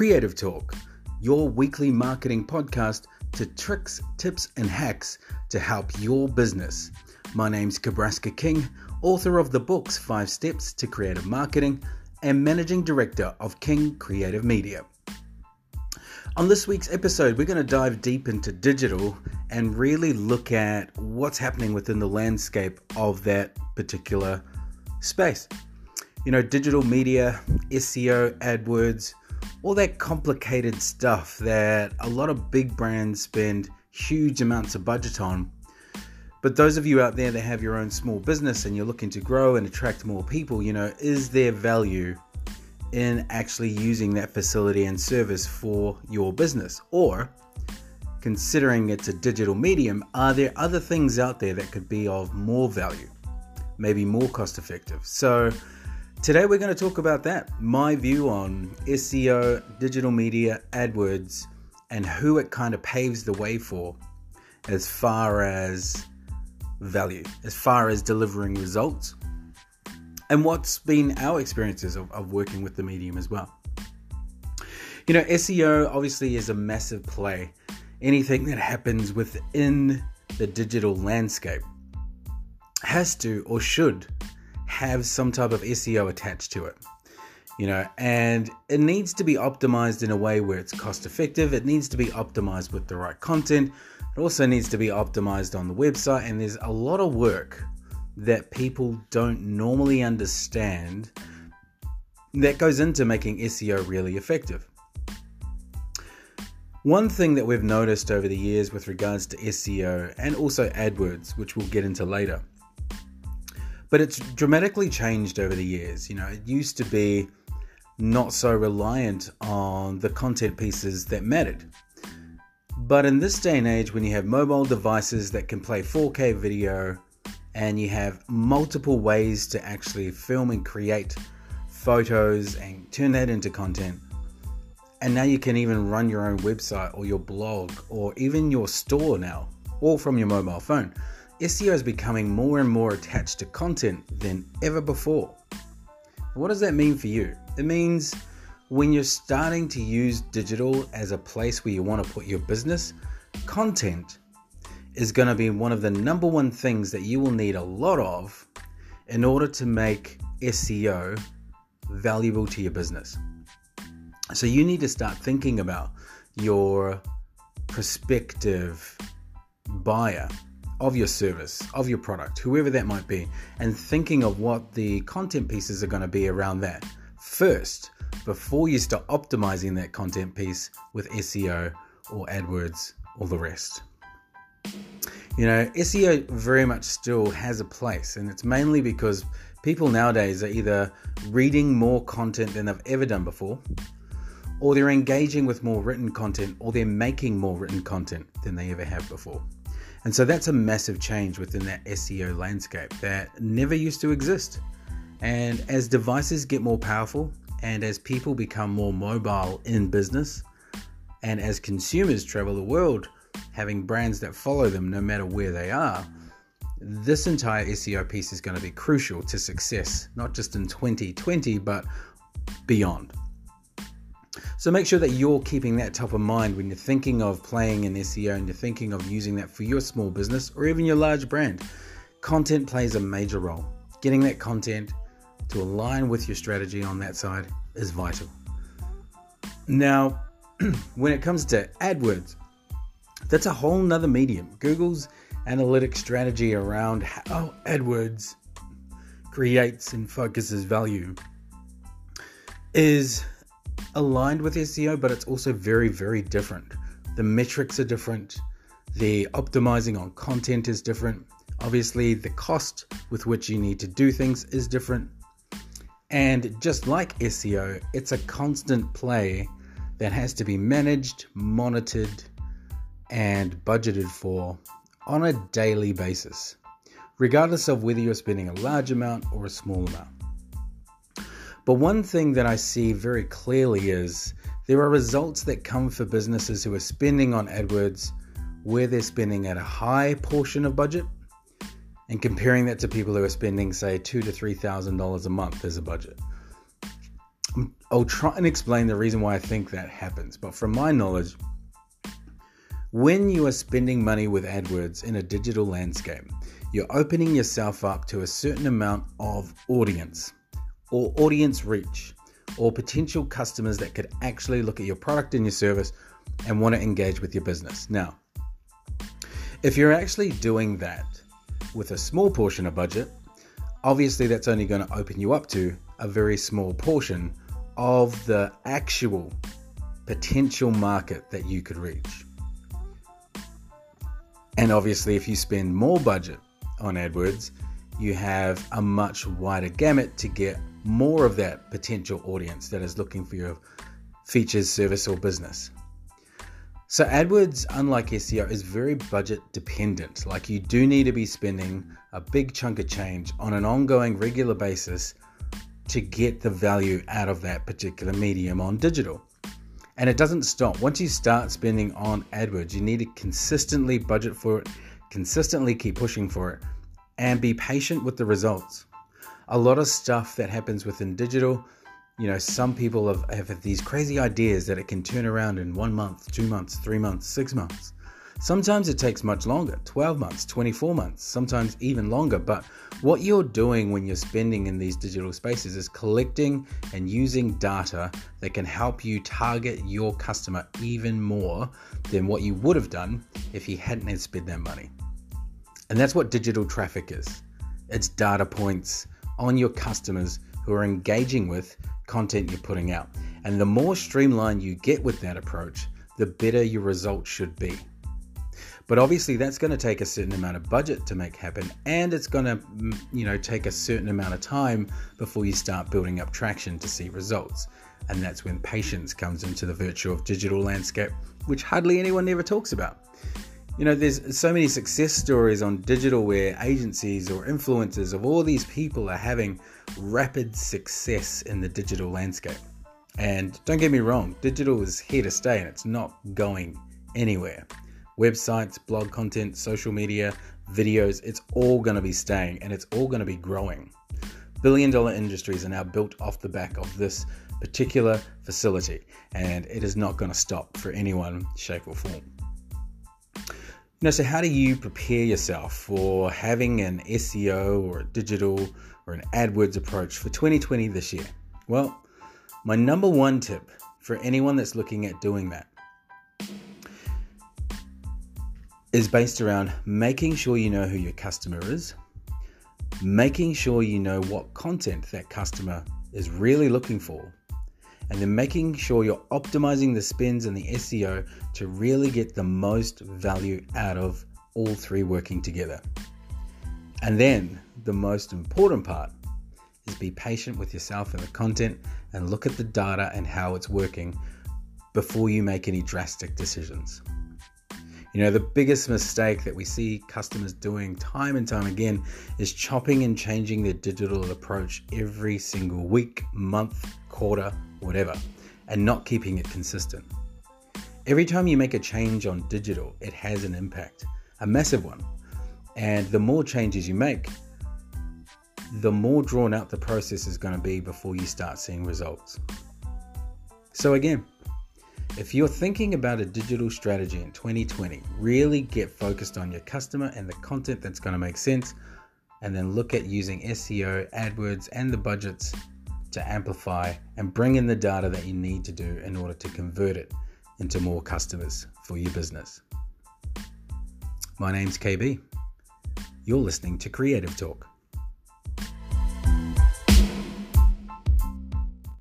Creative Talk, your weekly marketing podcast to tricks, tips, and hacks to help your business. My name's Kabraska King, author of the books Five Steps to Creative Marketing and managing director of King Creative Media. On this week's episode, we're going to dive deep into digital and really look at what's happening within the landscape of that particular space. You know, digital media, SEO, AdWords, all that complicated stuff that a lot of big brands spend huge amounts of budget on. But those of you out there that have your own small business and you're looking to grow and attract more people, you know, is there value in actually using that facility and service for your business? Or considering it's a digital medium, are there other things out there that could be of more value, maybe more cost effective? So, Today we're going to talk about that. My view on SEO, digital media, AdWords, and who it kind of paves the way for as far as value, as far as delivering results, and what's been our experiences of, of working with the medium as well. You know, SEO obviously is a massive play. Anything that happens within the digital landscape has to or should have some type of SEO attached to it. You know, and it needs to be optimized in a way where it's cost effective. It needs to be optimized with the right content. It also needs to be optimized on the website. And there's a lot of work that people don't normally understand that goes into making SEO really effective. One thing that we've noticed over the years with regards to SEO and also AdWords, which we'll get into later, but it's dramatically changed over the years. You know, it used to be not so reliant on the content pieces that mattered. But in this day and age, when you have mobile devices that can play 4K video and you have multiple ways to actually film and create photos and turn that into content, and now you can even run your own website or your blog or even your store now, all from your mobile phone. SEO is becoming more and more attached to content than ever before. What does that mean for you? It means when you're starting to use digital as a place where you want to put your business, content is going to be one of the number one things that you will need a lot of in order to make SEO valuable to your business. So you need to start thinking about your prospective buyer of your service, of your product, whoever that might be, and thinking of what the content pieces are going to be around that first before you start optimizing that content piece with SEO or AdWords or the rest. You know, SEO very much still has a place, and it's mainly because people nowadays are either reading more content than they've ever done before, or they're engaging with more written content, or they're making more written content than they ever have before. And so that's a massive change within that SEO landscape that never used to exist. And as devices get more powerful and as people become more mobile in business, and as consumers travel the world, having brands that follow them no matter where they are, this entire SEO piece is going to be crucial to success, not just in 2020, but beyond. So make sure that you're keeping that top of mind when you're thinking of playing in SEO and you're thinking of using that for your small business or even your large brand. Content plays a major role. Getting that content to align with your strategy on that side is vital. Now, when it comes to AdWords, that's a whole nother medium. Google's analytic strategy around how AdWords creates and focuses value is aligned with SEO, but it's also very, very different. The metrics are different, the optimizing on content is different. Obviously, the cost with which you need to do things is different. And just like SEO, it's a constant play that has to be managed, monitored, and budgeted for on a daily basis, regardless of whether you're spending a large amount or a small amount. But one thing that I see very clearly is there are results that come for businesses who are spending on AdWords where they're spending at a high portion of budget and comparing that to people who are spending say two to three thousand dollars a month as a budget. I'll try and explain the reason why I think that happens. But from my knowledge, when you are spending money with AdWords in a digital landscape, you're opening yourself up to a certain amount of audience or audience reach or potential customers that could actually look at your product and your service and want to engage with your business. Now, if you're actually doing that with a small portion of budget, obviously that's only going to open you up to a very small portion of the actual potential market that you could reach. And obviously, if you spend more budget on AdWords, you have a much wider gamut to get more of that potential audience that is looking for your features, service, or business. So, AdWords, unlike SEO, is very budget dependent. Like, you do need to be spending a big chunk of change on an ongoing, regular basis to get the value out of that particular medium on digital. And it doesn't stop. Once you start spending on AdWords, you need to consistently budget for it, consistently keep pushing for it, and be patient with the results. A lot of stuff that happens within digital, you know, some people have, have these crazy ideas that it can turn around in one month, two months, three months, six months. Sometimes it takes much longer 12 months, 24 months, sometimes even longer. But what you're doing when you're spending in these digital spaces is collecting and using data that can help you target your customer even more than what you would have done if you hadn't had spent that money. And that's what digital traffic is it's data points on your customers who are engaging with content you're putting out. And the more streamlined you get with that approach, the better your results should be. But obviously, that's going to take a certain amount of budget to make happen, and it's going to, mm, you know, take a certain amount of time before you start building up traction to see results. And that's when patience comes into the virtue of digital landscape, which hardly anyone ever talks about. You know, there's so many success stories on digital where agencies or influencers of all these people are having rapid success in the digital landscape. And don't get me wrong, digital is here to stay and it's not going anywhere websites, blog content, social media, videos, it's all going to be staying and it's all going to be growing. Billion dollar industries are now built off the back of this particular facility, and it is not going to stop for anyone, shape, or form. You know, so how do you prepare yourself for having an SEO or a digital or an AdWords approach for 2020 this year? Well, my number one tip for anyone that's looking at doing that is based around making sure you know who your customer is, making sure you know what content that customer is really looking for, and then making sure you're optimizing the spins and the SEO to really get the most value out of all three working together. And then the most important part is be patient with yourself and the content and look at the data and how it's working before you make any drastic decisions. You know, the biggest mistake that we see customers doing time and time again is chopping and changing their digital approach every single week, month, quarter, whatever, and not keeping it consistent. Every time you make a change on digital, it has an impact, a massive one. And the more changes you make, the more drawn out the process is going to be before you start seeing results. So, again, if you're thinking about a digital strategy in 2020, really get focused on your customer and the content that's going to make sense, and then look at using SEO, AdWords, and the budgets to amplify and bring in the data that you need to do in order to convert it into more customers for your business. My name's KB. You're listening to Creative Talk.